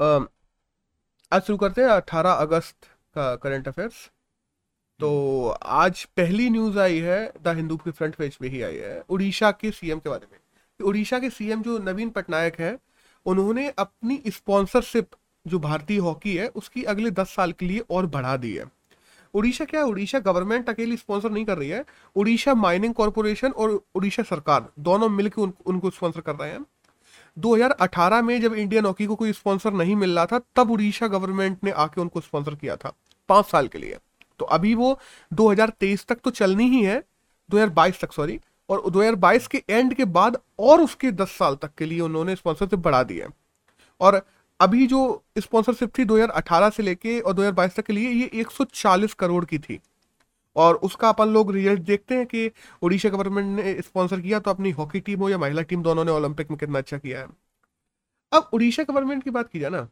आज शुरू करते हैं अठारह अगस्त का करंट अफेयर्स तो आज पहली न्यूज़ आई है द हिंदू के फ्रंट पेज पे ही आई है उड़ीसा के सीएम के बारे में। कि उड़ीसा के सीएम जो नवीन पटनायक है उन्होंने अपनी स्पॉन्सरशिप जो भारतीय हॉकी है उसकी अगले दस साल के लिए और बढ़ा दी है। उड़ीसा क्या है? उड़ीसा गवर्नमेंट अकेली स्पॉन्सर नहीं कर रही है। उड़ीसा माइनिंग कॉरपोरेशन और उड़ीसा सरकार दोनों मिलकर उन, उनको स्पॉन्सर कर रहे हैं। 2018 में जब इंडियन हॉकी को कोई स्पॉन्सर नहीं मिल रहा था, तब उड़ीसा गवर्नमेंट ने आके उनको स्पॉन्सर किया था, पाँच साल के लिए। तो अभी वो 2023 तक तो चलनी ही है 2022 तक सॉरी और 2022 के एंड के बाद और उसके 10 साल तक के लिए उन्होंने स्पॉन्सरशिप बढ़ा दी है। और अभी जो स्पॉन्सरशिप थी 2018 से लेके और 2022 तक के लिए, ये 140 करोड़ की थी। और उसका अपन लोग रिज़ल्ट देखते हैं कि उड़ीसा गवर्नमेंट ने स्पॉन्सर किया तो अपनी हॉकी टीम हो या महिला टीम दोनों ने ओलंपिक में कितना अच्छा किया है। अब उड़ीसा गवर्नमेंट की बात की जाए ना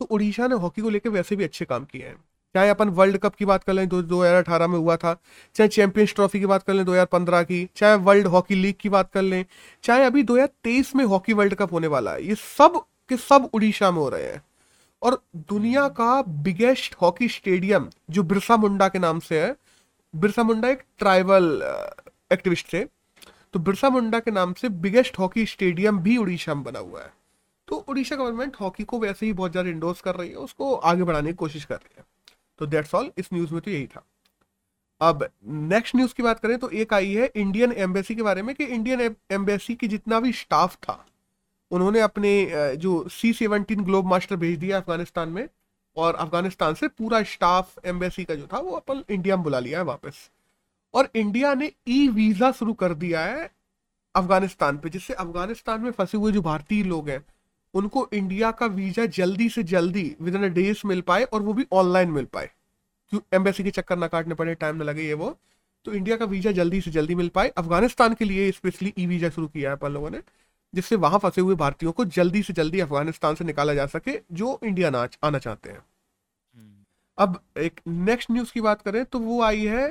तो उड़ीसा ने हॉकी को लेकर वैसे भी अच्छे काम किए हैं। चाहे अपन वर्ल्ड कप की बात कर लें दो दो हज़ार अठारह में हुआ था, चाहे चैंपियंस ट्रॉफी की बात कर लें, दो हज़ार पंद्रह की, चाहे वर्ल्ड हॉकी लीग की बात कर लें, चाहे अभी दो हज़ार तेईस में हॉकी वर्ल्ड कप होने वाला है, ये सब के सब उड़ीसा में हो रहे हैं। और दुनिया का बिगेस्ट हॉकी स्टेडियम जो बिरसा मुंडा के नाम से है बिरसा मुंडा एक ट्राइबल एक्टिविस्ट थे। तो बिरसा मुंडा के नाम से बिगेस्ट हॉकी स्टेडियम भी उड़ीसा में बना हुआ है। तो उड़ीसा गवर्नमेंट हॉकी को वैसे ही बहुत ज़्यादा इंडोर्स कर रही है, उसको आगे बढ़ाने की कोशिश कर रही है। तो दैट्स ऑल इस न्यूज़ में तो यही था। अब नेक्स्ट न्यूज़ की बात करें तो एक आई है इंडियन एम्बेसी के बारे में कि इंडियन एम्बेसी की जितना भी स्टाफ था, उन्होंने अपने जो सी सेवनटीन ग्लोब मास्टर भेज दिया अफ़गानिस्तान में और अफ़गानिस्तान से पूरा स्टाफ एम्बेसी का जो था, वो अपन इंडिया में बुला लिया है वापस। और इंडिया ने ई वीज़ा शुरू कर दिया है अफ़गानिस्तान पे, जिससे अफ़गानिस्तान में फंसे हुए जो भारतीय लोग हैं, उनको इंडिया का वीज़ा जल्दी से जल्दी विद इन डेज़ मिल पाए और वो भी ऑनलाइन मिल पाए। क्यों? एम्बेसी के चक्कर ना काटने पड़े टाइम ना लगे ये वो। तो इंडिया का वीज़ा जल्दी से जल्दी मिल पाए। अफ़गानिस्तान के लिए स्पेशली ई वीज़ा शुरू किया है अपन लोगों ने, जिससे वहाँ फंसे हुए भारतीयों को जल्दी से जल्दी अफ़गानिस्तान से निकाला जा सके, जो इंडिया आना चाहते हैं। अब एक नेक्स्ट न्यूज़ की बात करें तो वो आई है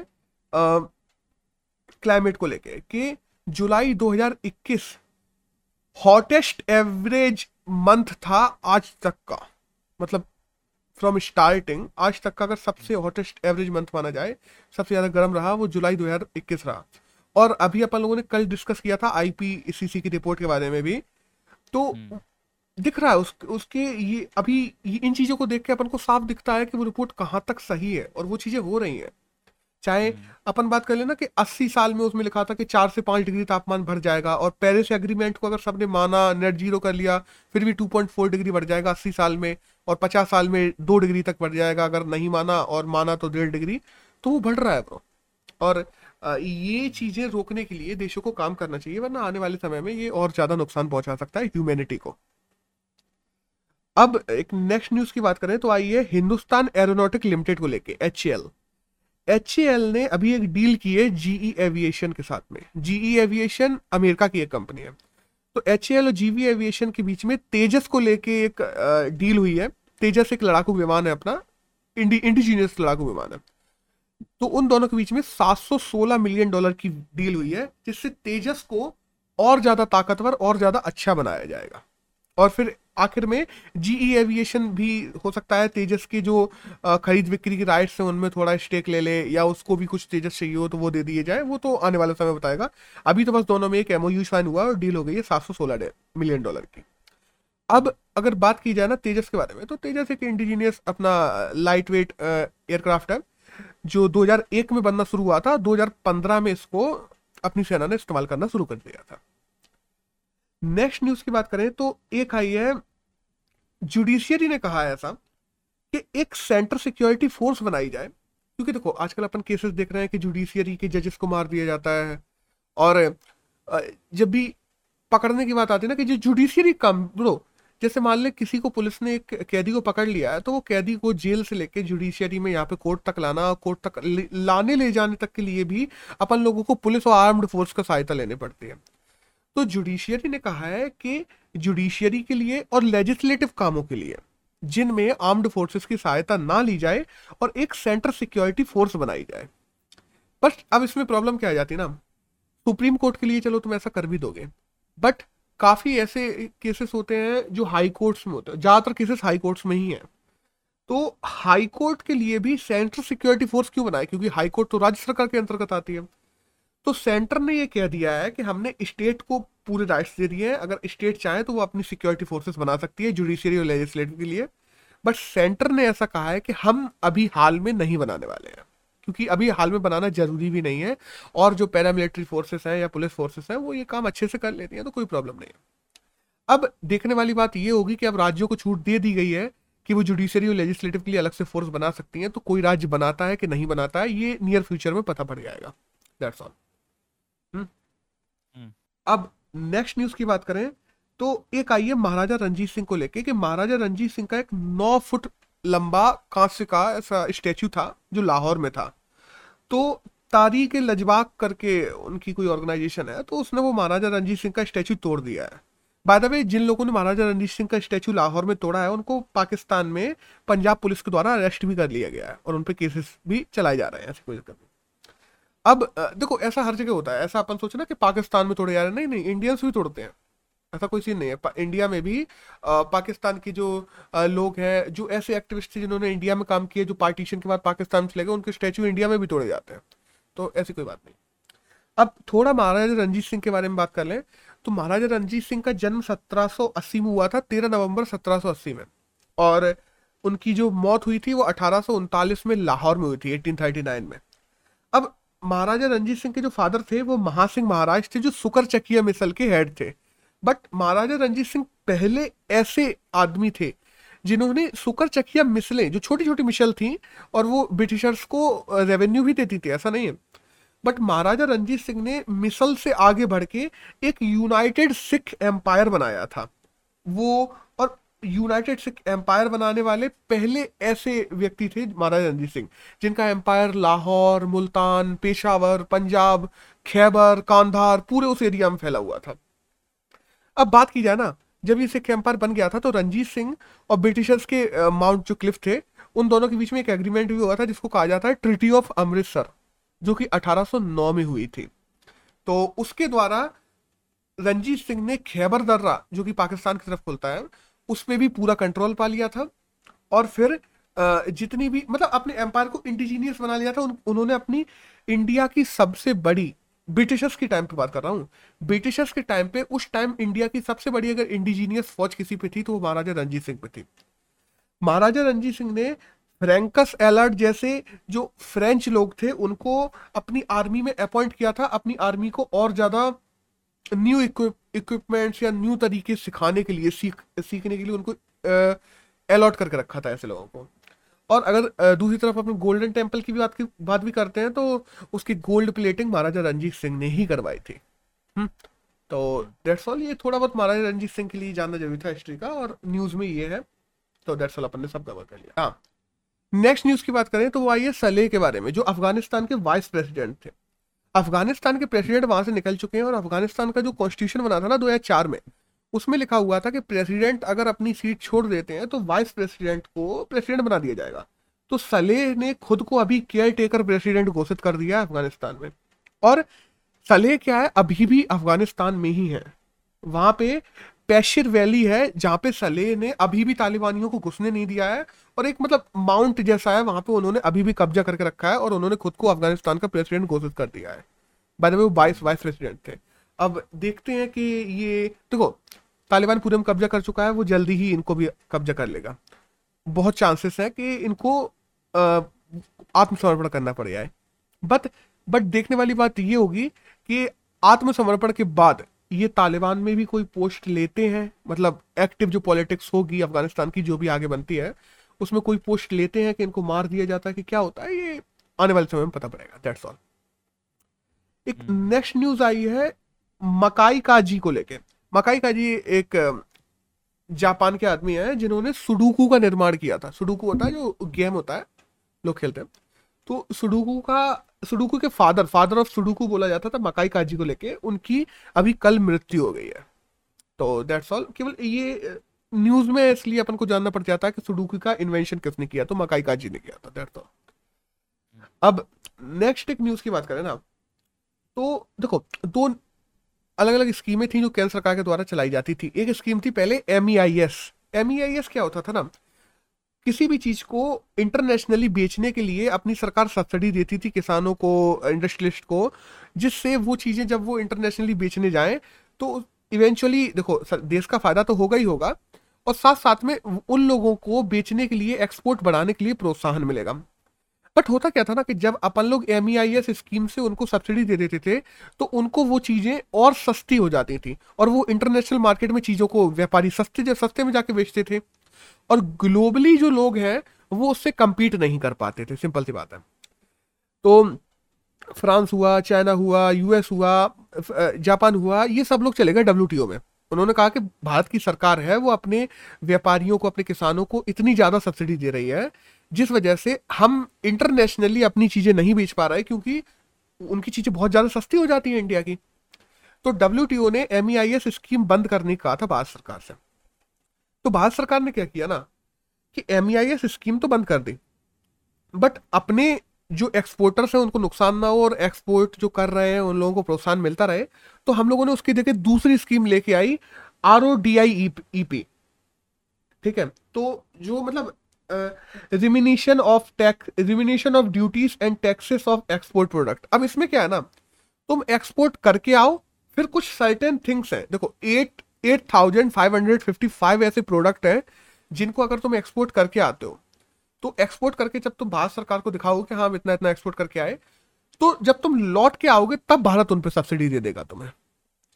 क्लाइमेट को लेके कि जुलाई 2021 हॉटेस्ट एवरेज मंथ था आज तक का। मतलब फ्रॉम स्टार्टिंग आज तक का अगर सबसे हॉटेस्ट एवरेज मंथ माना जाए, सबसे ज़्यादा गर्म रहा वो जुलाई 2021 रहा। और अभी अपन लोगों ने कल डिस्कस किया था आईपीसीसी की रिपोर्ट के बारे में भी। तो दिख रहा है उस, उसके ये अभी ये इन चीज़ों को देख के अपन को साफ़ दिखता है कि वो रिपोर्ट कहाँ तक सही है और वो चीज़ें हो रही हैं। चाहे अपन बात कर लेना कि 80 साल में उसमें लिखा था कि चार से पाँच डिग्री तापमान बढ़ जाएगा और पेरिस एग्रीमेंट को अगर सबने माना नेट ज़ीरो कर लिया फिर भी 2.4 डिग्री बढ़ जाएगा 80 साल में और 50 साल में दो डिग्री तक बढ़ जाएगा अगर नहीं माना और माना तो डेढ़ डिग्री तो वो बढ़ रहा है ब्रो और ये चीज़ें रोकने के लिए देशों को काम करना चाहिए वरना आने वाले समय में ये और ज़्यादा नुकसान पहुँचा सकता है ह्यूमैनिटी को। अब एक नेक्स्ट न्यूज़ की बात करें तो है हिंदुस्तान एरोनॉटिक लिमिटेड को लेके एच एच ने अभी एक डील की है जीई एविएशन के साथ में। जीई एविएशन अमेरिका की एक कंपनी है। तो एच एल और जीवी एविएशन के बीच में तेजस को लेके एक डील हुई है। तेजस एक लड़ाकू विमान है अपना। इंडी इंडिजीनियस लड़ाकू विमान है। तो उन दोनों के बीच में 716 मिलियन डॉलर की डील हुई है, जिससे तेजस को और ज़्यादा ताकतवर और ज़्यादा अच्छा बनाया जाएगा। और फिर आखिर में जीई एविएशन भी हो सकता है तेजस की जो खरीद बिक्री की राइट्स हैं, उनमें थोड़ा स्टेक ले ले, या उसको भी कुछ तेजस चाहिए हो तो वो दे दिए जाए, वो तो आने वाले समय बताएगा। अभी तो बस दोनों में एक एमओयू साइन हुआ और डील हो गई है सात सौ सोलह मिलियन डॉलर की। अब अगर बात की जाए ना तेजस के बारे में तो तेजस एक इंडिजीनियस अपना लाइट वेट एयरक्राफ्ट है, जो 2001 में बनना शुरू हुआ था 2015 में इसको अपनी सेना ने इस्तेमाल करना शुरू कर दिया था। नेक्स्ट न्यूज़ की बात करें तो एक आई है, जुडिशियरी ने कहा है ऐसा कि एक सेंटर सिक्योरिटी फोर्स बनाई जाए, क्योंकि देखो, आजकल अपन केसेस देख रहे हैं कि जुडिशियरी के जजेस को मार दिया जाता है, और जब भी पकड़ने की बात आती है ना कि जो जुडिशियरी कम, ब्रो, जैसे मान ले किसी को पुलिस ने एक कैदी को पकड़ लिया है तो वो कैदी को जेल से लेके जुडिशियरी में यहाँ पे कोर्ट तक लाना और कोर्ट तक लाने ले जाने तक के लिए भी अपन लोगों को पुलिस और आर्म्ड फोर्स का सहायता लेने पड़ती है। तो जुडिशियरी ने कहा है कि जुडिशियरी के लिए और लेजिस्लेटिव कामों के लिए, जिनमें आर्म्ड फोर्सेस की सहायता ना ली जाए और एक सेंट्रल सिक्योरिटी फोर्स बनाई जाए। बट अब इसमें प्रॉब्लम क्या आ जाती है ना? सुप्रीम कोर्ट के लिए चलो तुम ऐसा कर भी दोगे। बट काफ़ी ऐसे केसेस होते हैं जो हाई कोर्ट्स में होते हैं, ज़्यादातर केसेस हाई कोर्ट्स में ही हैं। तो हाई कोर्ट के लिए भी सेंट्रल सिक्योरिटी फोर्स क्यों बनाए? क्योंकि हाई कोर्ट तो राज्य सरकार के अंतर्गत आती है। तो सेंटर ने ये कह दिया है कि हमने स्टेट को पूरे राइट्स दे दिए हैं। अगर स्टेट चाहे तो वो अपनी सिक्योरिटी फोर्सेस बना सकती है जुडिशियरी और लेजिस्लेटिव के लिए। बट सेंटर ने ऐसा कहा है कि हम अभी हाल में नहीं बनाने वाले हैं। क्योंकि अभी हाल में बनाना ज़रूरी भी नहीं है। और जो पैरामिलिट्री फोर्सेस हैं या पुलिस फोर्सेस हैं, वो ये काम अच्छे से कर लेती हैं तो कोई प्रॉब्लम नहीं है। अब देखने वाली बात ये होगी कि अब राज्यों को छूट दे दी गई है कि वो जुडिशरी और लेजिस्लेटिव के लिए अलग से फोर्स बना सकती हैं तो कोई राज्य बनाता है कि नहीं बनाता है, ये नियर फ्यूचर में पता पड़ जाएगा। दैट्स ऑल अब नेक्स्ट न्यूज़ की बात करें तो एक आई है महाराजा रंजीत सिंह को लेके कि महाराजा रंजीत सिंह का एक नौ फुट लंबा कांस्य का ऐसा स्टेचू था, जो लाहौर में था। तो तारीख लजबाक करके उनकी कोई ऑर्गेनाइजेशन है तो उसने वो महाराजा रंजीत सिंह का स्टैचू तोड़ दिया है। बाय द वे जिन लोगों ने महाराजा रणजीत सिंह का स्टैचू लाहौर में तोड़ा है, उनको पाकिस्तान में पंजाब पुलिस के द्वारा अरेस्ट भी कर लिया गया है और उन पर केसेस भी चलाए जा रहे हैं, ऐसे कोई दिक्कत नहीं। अब देखो, ऐसा हर जगह होता है। ऐसा अपन सोचे ना कि पाकिस्तान में तोड़े जा रहे नहीं नहीं इंडियंस भी तोड़ते हैं। ऐसा कोई सीन नहीं है। इंडिया में भी पाकिस्तान के जो लोग हैं, जो ऐसे एक्टिविस्ट थे जिन्होंने इंडिया में काम किए जो पार्टीशन के बाद पाकिस्तान चले गए, उनके स्टैचू इंडिया में भी तोड़े जाते हैं। तो ऐसी कोई बात नहीं। अब थोड़ा महाराजा रंजीत सिंह के बारे में बात कर लें तो महाराजा रंजीत सिंह का जन्म 1780 में हुआ था 13 नवंबर 1780 में। और उनकी जो मौत हुई थी, वो अठारह सौ उनतालीस में लाहौर में हुई थी 1839 में। अब महाराजा रंजीत सिंह के जो फादर थे, वो महासिंह महाराज थे, जो सुकर चकिया मिसल के हेड थे। बट महाराजा रंजीत सिंह पहले ऐसे आदमी थे, जिन्होंने सुकर चकिया मिसलें, जो छोटी छोटी मिसल थी, और वो ब्रिटिशर्स को रेवेन्यू भी देती थी, ऐसा नहीं है। बट महाराजा रंजीत सिंह ने मिसल से आगे बढ़ के एक यूनाइटेड सिख एम्पायर बनाया था। वो, और यूनाइटेड सिख एम्पायर बनाने वाले पहले ऐसे व्यक्ति थे महाराजा रंजीत सिंह, जिनका एम्पायर लाहौर, मुल्तान, पेशावर, पंजाब, खैबर, कांधार, पूरे उस एरिया में फैला हुआ था। अब बात की जाए ना, जब ये सिख एम्पायर बन गया था तो रंजीत सिंह और ब्रिटिशर्स के माउंट जो क्लिफ थे। उन दोनों के बीच में एक एग्रीमेंट भी हुआ था जिसको कहा जाता है ट्रिटी ऑफ़ अमृतसर जो कि 1809 में हुई थी। तो उसके द्वारा रंजीत सिंह ने खैबर दर्रा, जो कि पाकिस्तान की तरफ़ खुलता है उस पर भी पूरा कंट्रोल पा लिया था और फिर जितनी भी मतलब अपने एम्पायर को इंडिजीनियस बना लिया था उन, उन्होंने अपनी इंडिया की सबसे बड़ी ब्रिटिशर्स के टाइम पे बात कर रहा हूँ। ब्रिटिशर्स के टाइम पे उस टाइम इंडिया की सबसे बड़ी अगर इंडिजीनियस फौज किसी पे थी तो वो महाराजा रंजीत सिंह पे थी। महाराजा रंजीत सिंह ने फ्रैंकस एलर्ट जैसे जो फ्रेंच लोग थे उनको अपनी आर्मी में अपॉइंट किया था अपनी आर्मी को और ज़्यादा न्यू इक्विपमेंट्स या न्यू तरीके सिखाने के लिए सीख सीखने के लिए उनको अलॉट करके रखा था ऐसे लोगों को। और अगर दूसरी तरफ़ अपने गोल्डन टेंपल की भी बात की बात भी करते हैं तो उसकी गोल्ड प्लेटिंग महाराजा रंजीत सिंह ने ही करवाई थी। हम्म, तो डेट्स ऑल ये थोड़ा बहुत महाराजा रंजीत सिंह के लिए जानना ज़रूरी था हिस्ट्री का और न्यूज़ में ये है तो डेट्स ऑल अपन ने सब कवर कर लिया। हाँ नेक्स्ट न्यूज़ की बात करें तो वो आई है सलेह के बारे में जो अफ़गानिस्तान के वाइस प्रेसिडेंट थे। अफ़गानिस्तान के प्रेसिडेंट वहाँ से निकल चुके हैं और अफ़गानिस्तान का जो कॉन्स्टिट्यूशन बना था ना दो हज़ार चार में, उसमें लिखा हुआ था कि प्रेसिडेंट अगर अपनी सीट छोड़ देते हैं तो वाइस प्रेसिडेंट को प्रेसिडेंट बना दिया जाएगा। तो सलेह ने खुद को अभी केयर टेकर प्रेसिडेंट घोषित कर दिया अफ़गानिस्तान में। और सलेह क्या है? अभी भी अफ़गानिस्तान में ही है। वहाँ पे पैशिर वैली है, जहाँ पे सलेह ने अभी भी तालिबानियों को घुसने नहीं दिया है और एक मतलब माउंट जैसा है, वहाँ पे उन्होंने अभी भी कब्जा करके रखा है और उन्होंने खुद को अफ़गानिस्तान का प्रेसिडेंट घोषित कर दिया है। बाय द वे वो वाइस वाइस प्रेसिडेंट थे। अब देखते हैं कि ये, देखो, तालिबान पूरे में कब्जा कर चुका है, वो जल्दी ही इनको भी कब्जा कर लेगा। बहुत चांसेस है कि इनको आत्मसमर्पण करना पड़ जाए। बट बट देखने वाली बात ये होगी कि आत्मसमर्पण के बाद ये तालिबान में भी कोई पोस्ट लेते हैं? मतलब एक्टिव जो पॉलिटिक्स होगी अफ़गानिस्तान की, जो भी आगे बनती है, उसमें कोई पोस्ट लेते हैं कि इनको मार दिया जाता है कि क्या होता है? ये आने वाले समय में पता पड़ेगा। दैट्स ऑल एक नेक्स्ट। न्यूज़ आई है मकाई काजी को लेके। मकाई काजी एक जापान के आदमी है जिन्होंने सुडुकू का निर्माण किया था। सुडुकू होता है, जो गेम होता है, लोग खेलते हैं। तो सुडुकू का, सुडुकू के फादर फादर ऑफ़ सुडुकू बोला जाता था मकाई काजी को लेके, उनकी अभी कल मृत्यु हो गई है। तो दैट्स ऑल केवल ये न्यूज़ में इसलिए अपन को जानना पड़ जाता है कि सुडुकू का इन्वेंशन किसने किया तो मकाई काजी ने किया था दैट्स ऑल अब नेक्स्ट एक न्यूज़ की बात करें ना। तो देखो, दो अलग अलग स्कीमें थी जो केंद्र सरकार के द्वारा चलाई जाती थी। एक स्कीम थी पहले M E I S M E I S क्या होता था ना? किसी भी चीज़ को इंटरनेशनली बेचने के लिए अपनी सरकार सब्सिडी देती थी किसानों को इंडस्ट्रियलिस्ट को, जिससे वो चीज़ें जब वो इंटरनेशनली बेचने जाएँ तो इवेंचुअली देखो देश का फ़ायदा तो होगा ही होगा, और साथ साथ में उन लोगों को बेचने के लिए एक्सपोर्ट बढ़ाने के लिए प्रोत्साहन मिलेगा। बट होता क्या था ना कि जब अपन लोग MEIS स्कीम से उनको सब्सिडी दे देते थे तो उनको वो चीज़ें और सस्ती हो जाती थी। और वो इंटरनेशनल मार्केट में चीज़ों को, व्यापारी सस्ते सस्ते में जाके बेचते थे। और ग्लोबली जो लोग हैं, वो उससे कम्पीट नहीं कर पाते थे। सिंपल सी बात है। तो फ्रांस हुआ, चाइना हुआ यूएस हुआ जापान हुआ, ये सब लोग चले गए डब्ल्यू में। उन्होंने कहा कि भारत की सरकार है, वो अपने व्यापारियों को, अपने किसानों को इतनी ज़्यादा सब्सिडी दे रही है, जिस वजह से हम इंटरनेशनली अपनी चीज़ें नहीं बेच पा रहे, क्योंकि उनकी चीज़ें बहुत ज़्यादा सस्ती हो जाती हैं इंडिया की। तो डब्ल्यूटीओ ने एमईआईएस स्कीम बंद करने का था भारत सरकार से। तो भारत सरकार ने क्या किया ना, कि एमईआईएस स्कीम तो बंद कर दी, बट अपने जो एक्सपोर्टर्स हैं, उनको नुकसान ना हो और एक्सपोर्ट जो कर रहे हैं, उन लोगों को प्रोत्साहन मिलता रहे तो हम लोगों ने उसकी जगह दूसरी स्कीम लेके आई R O D I E P ठीक है? तो जो मतलब remission of tax remission of duties and taxes of export product अब इसमें क्या है ना, तुम एक्सपोर्ट करके आओ, फिर कुछ सर्टेन थिंग्स हैं। देखो eight eight thousand five hundred fifty five ऐसे प्रोडक्ट हैं, जिनको अगर तुम एक्सपोर्ट करके आते हो तो एक्सपोर्ट करके जब तुम भारत सरकार को दिखाओगे कि हाँ इतना इतना एक्सपोर्ट करके आए तो जब तुम लौट के आओगे, तब भारत उन पर सब्सिडी दे देगा तुम्हें।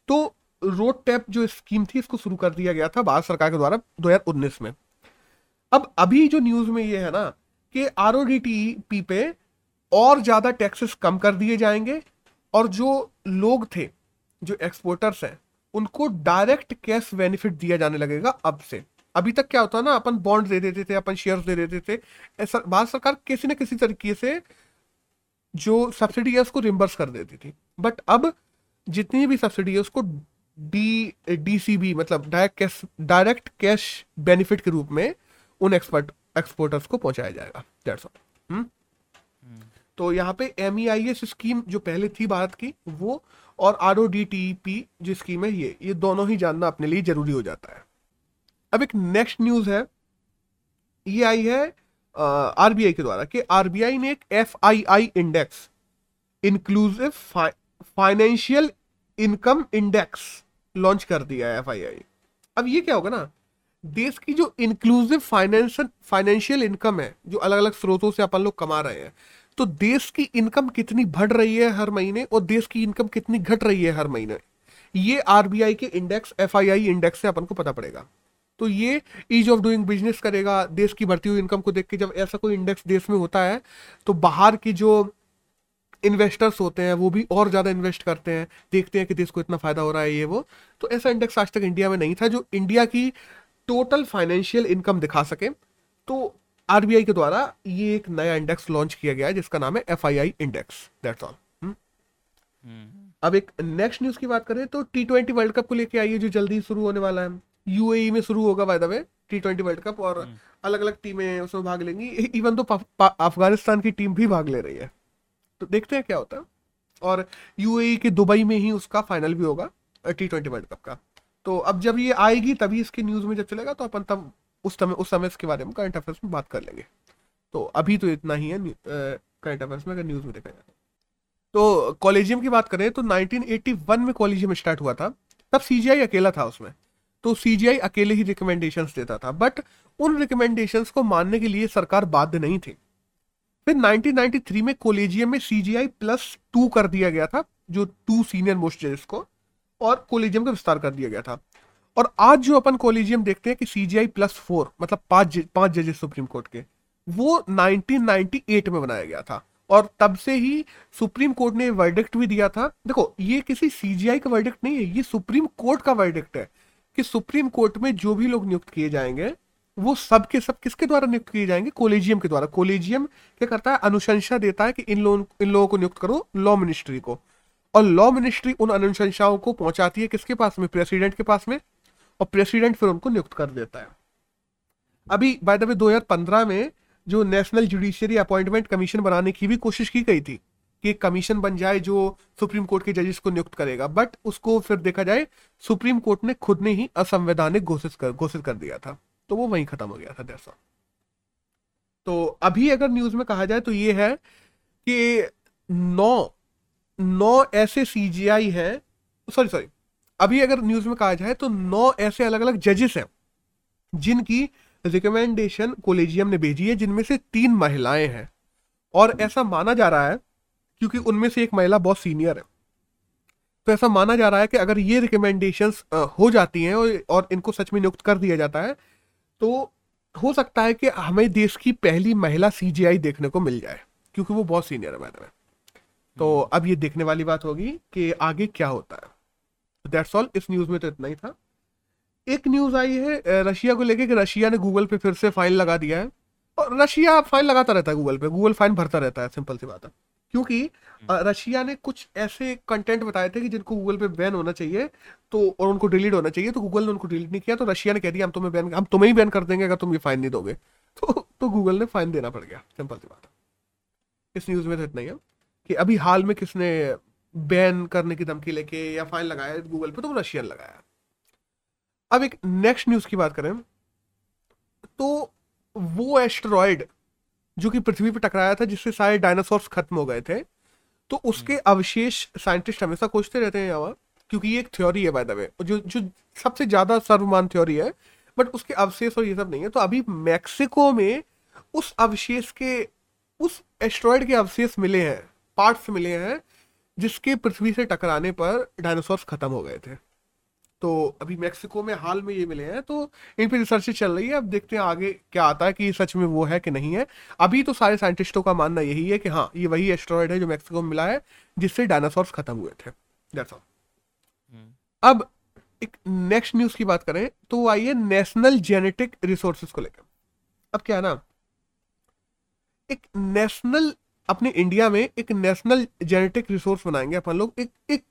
तो रोड टैप जो स्कीम थी, इसको शुरू कर दिया गया था भारत सरकार के द्वारा 2019 में। अब अभी जो न्यूज़ में ये है ना, कि आर ओ पे और ज़्यादा टैक्सेस कम कर दिए जाएँगे, और जो लोग थे, जो एक्सपोर्टर्स हैं, उनको डायरेक्ट कैश बेनिफिट दिया जाने लगेगा अब से। अभी तक क्या होता है ना अपन बॉन्ड दे देते थे अपन शेयर दे देते थे। ऐसा भारत सरकार किसी न किसी तरीके से जो सब्सिडी है उसको रिम्बर्स कर देती थी। बट अब जितनी भी सब्सिडी है उसको डी डीसीबी मतलब direct cash direct cash benefit के रूप में उन एक्सपर्ट एक्सपोर्टर्स को पहुँचाया जाएगा। दैट्स ऑल तो यहाँ पे एम ई स्कीम जो पहले थी भारत की वो और R O D T P जो स्कीम है ये। ये दोनों ही जानना अपने लिए ज़रूरी हो जाता है। अब एक नेक्स्ट न्यूज़ है। ये आई है आरबीआई के द्वारा कि आरबीआई ने एक F I I index inclusive financial income index launch कर दिया है एफ़ आई आई अब ये क्या होगा ना, देश की जो इंक्लूसिव फाइनेंशियल फाइनेंशियल इनकम है, जो अलग अलग स्रोतों से अपन लोग कमा रहे हैं तो देश की इनकम कितनी बढ़ रही है हर महीने और देश की इनकम कितनी घट रही है हर महीने, ये आरबीआई के इंडेक्स एफआईआई इंडेक्स से अपन को पता पड़ेगा। तो ये ईज ऑफ़ डूइंग बिज़नेस करेगा देश की बढ़ती हुई इनकम को देख के जब ऐसा कोई इंडेक्स देश में होता है तो बाहर की जो इन्वेस्टर्स होते हैं वो भी और ज़्यादा इन्वेस्ट करते हैं देखते हैं कि देश को इतना फ़ायदा हो रहा है ये वो। तो ऐसा इंडेक्स आज तक इंडिया में नहीं था जो इंडिया की टोटल फाइनेंशियल इनकम दिखा सके। तो आरबीआई के द्वारा ये एक नया इंडेक्स लॉन्च किया गया है जिसका नाम है एफआईआई इंडेक्स दैट्स ऑल अब एक नेक्स्ट न्यूज़ की बात करें तो टी ट्वेंटी वर्ल्ड कप को लेके आइए जो जल्दी शुरू होने वाला है। यूएई में शुरू होगा by the way T twenty world cup और अलग अलग टीमें उसमें भाग लेंगी। इवन तो अफ़गानिस्तान की टीम भी भाग ले रही है। तो देखते हैं क्या होता है। और यूएई के दुबई में ही उसका फाइनल भी होगा टी ट्वेंटी वर्ल्ड कप का। तो अब जब ये आएगी तभी इसके न्यूज़ में जब चलेगा तो अपन तब उस समय उस समय इसके बारे में करंट अफेयर्स में बात कर लेंगे। तो अभी तो इतना ही है करंट अफेयर्स में अगर न्यूज़ में देखा जाए तो। कॉलेजियम की बात करें तो 1981 में कॉलेजियम स्टार्ट हुआ था। तब सीजीआई अकेला था उसमें। तो सीजीआई अकेले ही रिकमेंडेशन देता था बट उन रिकमेंडेशन को मानने के लिए सरकार बाध्य नहीं थी। फिर 1993 में कोलेजियम में सीजीआई प्लस टू कर दिया गया था, जो टू सीनियर मोस्ट जजेस को, और कोलेजियम का विस्तार कर दिया गया था। और आज जो अपन कोलेजियम देखते हैं कि सीजीआई प्लस फोर मतलब पाँच पाँच जजेस सुप्रीम कोर्ट के, वो 1998 में बनाया गया था। और तब से ही सुप्रीम कोर्ट ने वर्डिक्ट भी दिया था। देखो, ये किसी सीजीआई का वर्डिक्ट नहीं है, ये सुप्रीम कोर्ट का वर्डिक्ट है। कि सुप्रीम कोर्ट में जो भी लोग नियुक्त किए जाएँगे, वो सब के सब किसके द्वारा नियुक्त किए जाएँगे? कोलेजियम के द्वारा। कोलेजियम क्या करता है? अनुशंसा देता है कि इन लोगों इन लोगों को नियुक्त करो, लॉ मिनिस्ट्री को। और लॉ मिनिस्ट्री उन अनुशंसाओं को पहुंचाती है किसके पास में? प्रेसिडेंट के पास में। और प्रेसिडेंट फिर उनको नियुक्त कर देता है। अभी बाय द वे 2015 में जो नेशनल जुडिशियरी अपॉइंटमेंट कमीशन बनाने की भी कोशिश की गई थी कि कमीशन बन जाए जो सुप्रीम कोर्ट के जजेस को नियुक्त करेगा। बट उसको फिर देखा जाए, सुप्रीम कोर्ट ने खुद ने ही असंवैधानिक घोषित कर घोषित कर दिया था। तो वो वहीं खत्म हो गया था जैसा तो अभी अगर न्यूज़ में कहा जाए तो ये है कि नौ नौ ऐसे सीजीआई है सॉरी सॉरी अभी अगर न्यूज़ में कहा जाए तो नौ ऐसे अलग अलग जजेस हैं, जिनकी रिकमेंडेशन कोलेजियम ने भेजी है, जिनमें से तीन महिलाएँ हैं। और ऐसा माना जा रहा है क्योंकि उनमें से एक महिला बहुत सीनियर है। तो ऐसा माना जा रहा है कि अगर ये रिकमेंडेशन हो जाती हैं और, और इनको सच में नियुक्त कर दिया जाता है तो हो सकता है कि हमें देश की पहली महिला सीजीआई देखने को मिल जाए क्योंकि वो बहुत सीनियर है मैंने तो हम्म। अब ये देखने वाली बात होगी कि आगे क्या होता है। दैट्स ऑल इस न्यूज़ में तो इतना ही था। एक न्यूज़ आई है रशिया को लेके कि रशिया ने गूगल पे फिर से फाइन लगा दिया है। और रशिया फाइन लगाता रहता है गूगल पे गूगल फाइन भरता रहता है सिंपल सी बात है। क्योंकि हम्म। रशिया ने कुछ ऐसे कंटेंट बताए थे कि जिनको गूगल पे बैन होना चाहिए तो और उनको डिलीट होना चाहिए तो गूगल ने उनको डिलीट नहीं किया तो रशिया ने कह दिया हम तुम्हें बैन हम तुम्हें ही बैन कर देंगे अगर तुम ये फाइन नहीं दोगे। तो तो गूगल ने फाइन देना पड़ गया। सिंपल सी बात इस न्यूज़ में तो इतना ही है कि अभी हाल में किसने बैन करने की धमकी लेके या फाइन लगाया गूगल पे तो रशियन लगाया। अब एक नेक्स्ट न्यूज़ की बात करें तो वो एस्ट्रॉयड जो कि पृथ्वी पर टकराया था जिससे सारे डायनासोर्स खत्म हो गए थे। तो उसके हम्म। अवशेष साइंटिस्ट हमेशा खोजते रहते हैं यहाँ क्योंकि ये एक थ्योरी है बाय द वे जो जो सबसे ज़्यादा सर्वमान थ्योरी है बट उसके अवशेष और ये सब नहीं है। तो अभी मैक्सिको में उस अवशेष के उस एस्ट्रॉयड के अवशेष मिले हैं पार्ट्स मिले हैं जिसके पृथ्वी से टकराने पर डायनासोर्स खत्म हो गए थे। तो अभी मैक्सिको में हाल में ये मिले हैं तो इन पर रिसर्च चल रही है। अब देखते हैं आगे क्या आता है कि सच में वो है कि नहीं है। अभी तो सारे साइंटिस्टों का मानना यही है कि हाँ ये वही एस्ट्रॉयड है जो मैक्सिको में मिला है जिससे डायनासोर्स खत्म हुए थे। That's all hmm. अब एक नेक्स्ट न्यूज़ की बात करें तो वो आइए नेशनल जेनेटिक रिसोर्सेज को लेकर। अब क्या है ना? एक नेशनल अपने इंडिया में एक नेशनल जेनेटिक रिसोर्स बनाएँगे अपन लोग। एक एक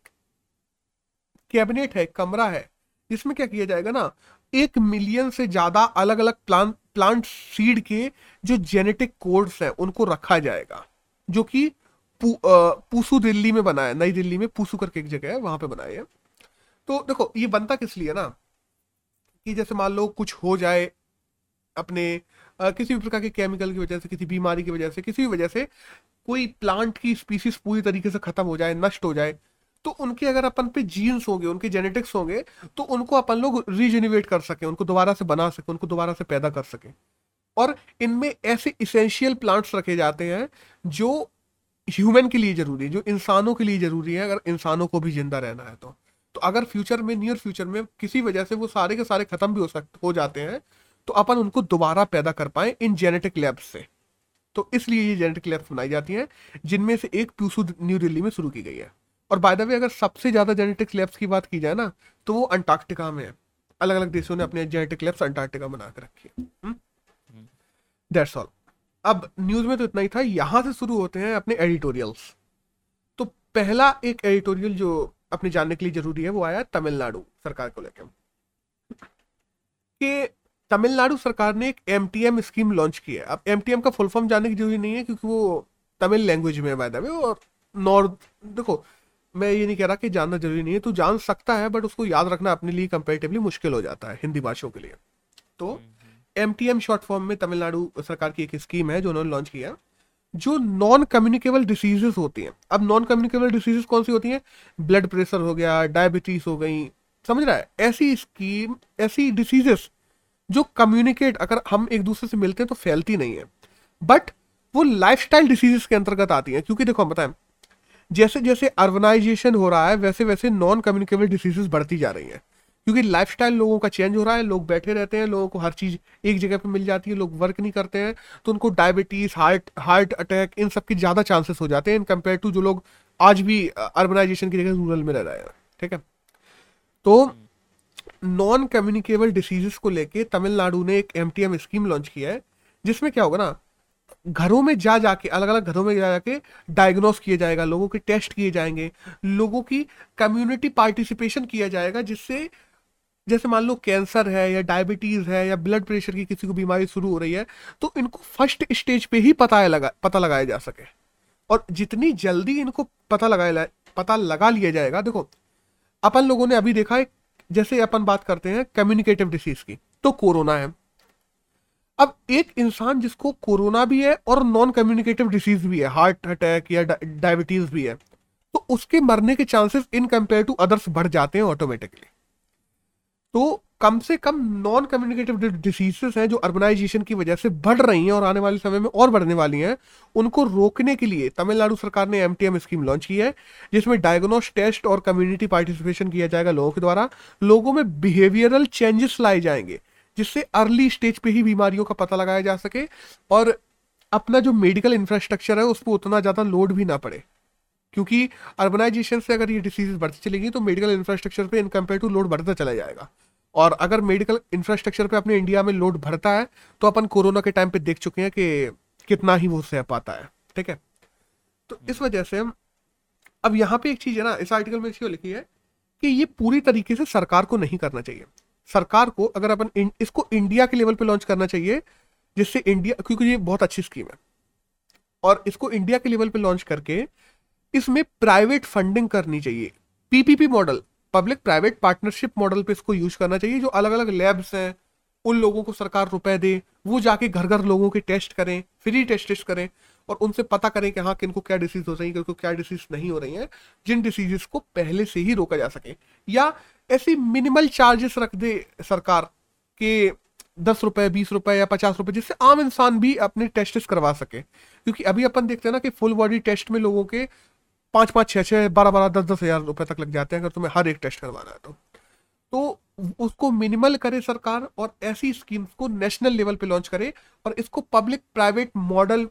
कैबिनेट है कमरा है। जिसमें क्या किया जाएगा ना एक मिलियन से ज़्यादा अलग अलग प्लांट प्लांट सीड के जो जेनेटिक कोड्स हैं उनको रखा जाएगा। जो कि पूसू दिल्ली में बना है नई दिल्ली में पूसू करके एक जगह है वहाँ पे बनाए है। तो देखो ये बनता किस लिए ना कि जैसे मान लो कुछ हो जाए अपने आ, किसी भी प्रकार के केमिकल की वजह से किसी बीमारी की वजह से किसी भी वजह से कोई प्लांट की स्पीसीज पूरी तरीके से खत्म हो जाए नष्ट हो जाए तो उनके अगर अपन पे जीन्स होंगे, उनके जेनेटिक्स होंगे तो उनको अपन लोग रीजेनिवेट कर सकें, उनको दोबारा से बना सकें, उनको दोबारा से पैदा कर सकें। और इनमें ऐसे इसेंशियल प्लांट्स रखे जाते हैं, जो ह्यूमन के लिए ज़रूरी है, जो इंसानों के लिए ज़रूरी है, अगर इंसानों को भी ज़िंदा रहना है तो। तो अगर फ्यूचर में नियर फ्यूचर में किसी वजह से वो सारे के सारे खत्म भी हो सकते हो जाते हैं तो अपन उनको दोबारा पैदा कर पाए इन जेनेटिक लैब्स से। तो इसलिए ये जेनेटिक लैब्स बनाई जाती हैं, जिनमें से एक प्यूसू न्यू दिल्ली में शुरू की गई है। और बाय द वे अगर सबसे ज़्यादा जेनेटिक्स लैब्स की बात की जाए ना तो वो अंटार्कटिका में है। अलग अलग देशों ने अपने जेनेटिक लैब्स अंटार्कटिका बना के रखी है। दैट्स ऑल अब न्यूज़ में तो इतना ही था यहाँ से शुरू होते हैं अपने एडिटोरियल्स तो पहला एक एडिटोरियल जो अपने जानने के लिए ज़रूरी है वो आया तमिलनाडु सरकार को लेकर कि तमिलनाडु सरकार ने एक एम स्कीम लॉन्च की है। अब एम का फुल फॉर्म जानने की ज़रूरी नहीं है क्योंकि वो तमिल लैंग्वेज में बाय द वे और नॉर्थ देखो मैं ये नहीं कह रहा कि जानना ज़रूरी नहीं है। तो जान सकता है बट उसको याद रखना अपने लिए कंपेरेटिवली मुश्किल हो जाता है हिंदी भाषाओं के लिए। तो M T M short form में तमिलनाडु सरकार की एक स्कीम है जो उन्होंने लॉन्च किया जो नॉन कम्युनिकेबल डिसीजेस होती हैं। अब नॉन कम्युनिकेबल डिसीजेस कौन सी होती हैं? ब्लड प्रेशर हो गया डायबिटीज़ हो गई समझ रहा है? ऐसी स्कीम ऐसी डिसीजेस जो कम्युनिकेट अगर हम एक दूसरे से मिलते हैं तो फैलती नहीं है। बट वो लाइफस्टाइल डिसीजेस के अंतर्गत आती हैं क्योंकि देखो हम बताएँ जैसे जैसे अर्बनाइजेशन हो रहा है वैसे वैसे नॉन कम्युनिकेबल डिसीजेस बढ़ती जा रही हैं। क्योंकि लाइफस्टाइल लोगों का चेंज हो रहा है, लोग बैठे रहते हैं, लोगों को हर चीज़ एक जगह पे मिल जाती है, लोग वर्क नहीं करते हैं तो उनको डायबिटीज़ हार्ट हार्ट अटैक इन सब की ज़्यादा चांसेस हो जाते हैं इन कंपेयर टू जो लोग आज भी अर्बनाइजेशन की जगह रूरल में रह रहे हैं, ठीक है? तो नॉन कम्युनिकेबल डिसीजेस को लेके तमिलनाडु ने एक एमटीएम स्कीम लॉन्च किया है, जिसमें क्या होगा ना घरों में जा जाके अलग अलग घरों में जा जाके डायग्नोस किया जाएगा, लोगों के टेस्ट किए जाएँगे, लोगों की कम्युनिटी पार्टिसिपेशन किया जाएगा जिससे, जैसे मान लो कैंसर है या डायबिटीज़ है या ब्लड प्रेशर की किसी को बीमारी शुरू हो रही है तो इनको फ़र्स्ट स्टेज पे ही पता लगा, पता लगाया जा सके। और जितनी जल्दी इनको पता लगाया पता लगा लिया जाएगा, देखो, अपन लोगों ने अभी देखा है, जैसे अपन बात करते हैं कम्युनिकेटिव डिसीज की तो कोरोना है। अब एक इंसान जिसको कोरोना भी है और नॉन कम्युनिकेटिव डिसीज भी है हार्ट अटैक या डायबिटीज़ भी है तो उसके मरने के chances in compare to others बढ़ जाते हैं ऑटोमेटिकली तो कम से कम नॉन कम्युनिकेटिव डिसीजेस हैं जो अर्बनाइजेशन की वजह से बढ़ रही हैं और आने वाले समय में और बढ़ने वाली हैं, उनको रोकने के लिए तमिलनाडु सरकार ने एमटीएम स्कीम लॉन्च की है, जिसमें डायग्नोस टेस्ट और कम्युनिटी पार्टिसिपेशन किया जाएगा लोगों के द्वारा. लोगों में बिहेवियरल चेंजेस लाए जाएँगे. जिससे अर्ली स्टेज पे ही बीमारियों का पता लगाया जा सके और अपना जो मेडिकल इंफ्रास्ट्रक्चर है उस पर उतना ज़्यादा लोड भी ना पड़े। क्योंकि अर्बनाइजेशन से अगर ये डिसीज बढ़ती चलेगी तो मेडिकल इंफ्रास्ट्रक्चर पे इन कंपेयर टू लोड बढ़ता चला जाएगा। और अगर मेडिकल इंफ्रास्ट्रक्चर पे अपने इंडिया में लोड बढ़ता है तो अपन कोरोना के टाइम पे देख चुके हैं कि कितना ही वो सह पाता है, ठीक है? तो इस वजह से अब यहाँ पे एक चीज़ है ना, इस आर्टिकल में इसकी लिखी है कि ये पूरी तरीके से सरकार को नहीं करना चाहिए। सरकार को अगर अपन इसको इंडिया के लेवल पे लॉन्च करना चाहिए, जिससे इंडिया क्योंकि ये बहुत अच्छी स्कीम है। और इसको इंडिया के लेवल पे लॉन्च करके इसमें प्राइवेट फंडिंग करनी चाहिए। PPP model public private partnership model पे इसको यूज़ करना चाहिए, जो अलग अलग लैब्स हैं, उन लोगों को सरकार रुपए दे, वो जाके घर घर लोगों के टेस्ट करें फ्री टेस्ट टेस्ट करें। और उनसे पता करें कि हाँ किनको क्या डिसीज हो रही है किनको क्या डिसीज नहीं हो रही है, जिन डिसीजेस को पहले से ही रोका जा सके। या ऐसी मिनिमल चार्जेस रख दे सरकार के दस रुपए, बीस रुपए या पचास रुपए, जिससे आम इंसान भी अपने टेस्ट करवा सके। क्योंकि अभी अपन देखते हैं ना कि फुल बॉडी टेस्ट में लोगों के पाँच पाँच छः छः बारह बारह, दस दस हज़ार रुपये तक लग जाते हैं अगर तुम्हें हर एक टेस्ट करवाना है तो। तो उसको मिनिमल करे सरकार और ऐसी स्कीम्स को नेशनल लेवल पे लॉन्च करे और इसको पब्लिक प्राइवेट मॉडल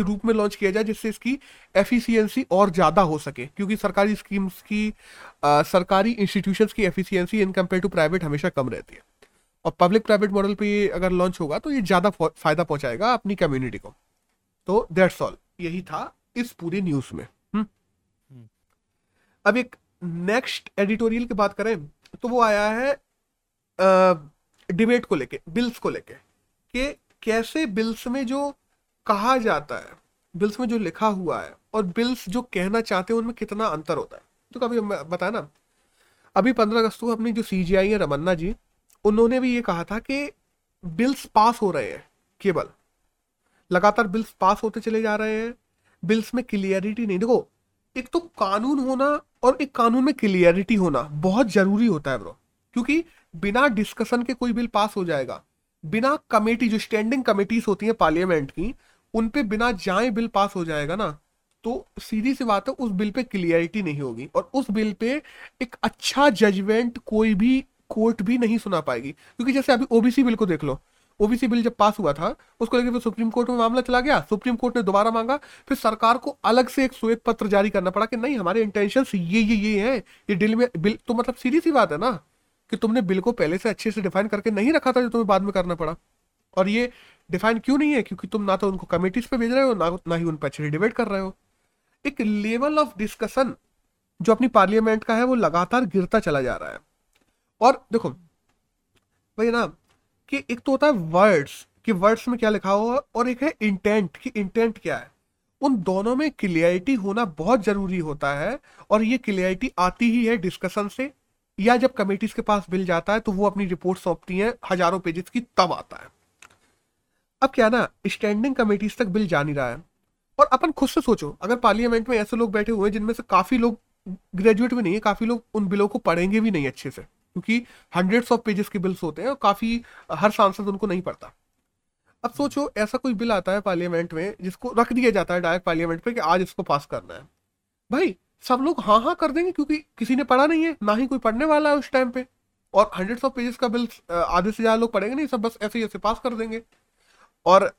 के रूप में लॉन्च किया जाए जिससे इसकी एफिशिएंसी और ज़्यादा हो सके। क्योंकि सरकारी स्कीम्स की आ, सरकारी इंस्टीट्यूशंस की efficiency in compare to private हमेशा कम रहती है। और पब्लिक प्राइवेट मॉडल पे ये अगर लॉन्च होगा तो ये ज़्यादा फ़ायदा पहुंचाएगा अपनी कम्युनिटी को। तो दैट्स ऑल यही था इस पूरी न्यूज़ में। अब एक नेक्स्ट एडिटोरियल की बात करें तो वो आया है डिबेट को लेके बिल्स को लेके कि कैसे बिल्स में जो कहा जाता है बिल्स में जो लिखा हुआ है और बिल्स जो कहना चाहते हैं, उनमें कितना अंतर होता है। तो कभी बताया ना? अभी पंद्रह अगस्त को अपनी जो सी जी आई है, रमन्ना जी, उन्होंने भी ये कहा था कि बिल्स पास हो रहे हैं, केवल। लगातार बिल्स पास होते चले जा रहे हैं बिल्स में क्लियरिटी नहीं। देखो, एक तो कानून होना और एक कानून में क्लियरिटी होना बहुत ज़रूरी होता है ब्रो क्योंकि बिना डिस्कशन के कोई बिल पास हो जाएगा, बिना कमेटी जो स्टैंडिंग कमेटीज होती हैं पार्लियामेंट की उन पे बिना जाए बिल पास हो जाएगा ना तो सीधी सी बात है, उस बिल पे क्लियरिटी नहीं होगी और उस बिल पे एक अच्छा जजमेंट कोई भी कोर्ट भी नहीं सुना पाएगी। क्योंकि जैसे अभी ओबीसी बिल को देख लो। ओबीसी बिल जब पास हुआ था, उसको लेकर फिर सुप्रीम कोर्ट में मामला चला गया। सुप्रीम कोर्ट ने दोबारा मांगा, फिर सरकार को अलग से एक श्वेत पत्र जारी करना पड़ा कि नहीं, हमारे इंटेंशन ये ये ये है। ये डिल में बिल तो मतलब सीधी सी बात है ना, कि तुमने बिल को पहले से अच्छे से डिफाइन करके नहीं रखा था, जो तुम्हें बाद में करना पड़ा। और ये डिफाइन क्यों नहीं है? क्योंकि तुम ना तो उनको कमेटीज पे भेज रहे हो, ना ना ही उन पर अच्छे डिबेट कर रहे हो। एक लेवल ऑफ़ डिस्कशन जो अपनी पार्लियामेंट का है, वो लगातार गिरता चला जा रहा है। और देखो भाई ना, कि एक तो होता है वर्ड्स कि वर्ड्स में क्या लिखा हुआ और एक है इंटेंट कि इंटेंट क्या है। उन दोनों में क्लियरिटी होना बहुत ज़रूरी होता है और ये क्लियरिटी आती ही है डिस्कशन से। या जब कमेटीज के पास बिल जाता है तो वो अपनी रिपोर्ट सौंपती हैं, हज़ारों पेजेस की, तब आता है। अब क्या ना स्टैंडिंग कमेटीज तक बिल जा नहीं रहा है। और अपन खुद से सोचो, अगर पार्लियामेंट में ऐसे लोग बैठे हुए हैं जिनमें से काफ़ी लोग ग्रेजुएट भी नहीं है, काफ़ी लोग उन बिलों को पढ़ेंगे भी नहीं अच्छे से, क्योंकि हंड्रेड्स ऑफ़ पेजेस के बिल्स होते हैं और काफ़ी, हर सांसद उनको नहीं पढ़ता। अब सोचो, ऐसा कोई बिल आता है पार्लियामेंट में जिसको रख दिया जाता है डायरेक्ट पार्लियामेंट पे कि आज इसको पास करना है। भाई, सब लोग हाँ हाँ कर देंगे क्योंकि किसी ने पढ़ा नहीं है, ना ही कोई पढ़ने वाला है उस टाइम पे। और हंड्रेड्स ऑफ़ पेजेस का बिल आधे से ज़्यादा लोग पढ़ेंगे नहीं, सब बस ऐसे ही ऐसे पास कर देंगे। और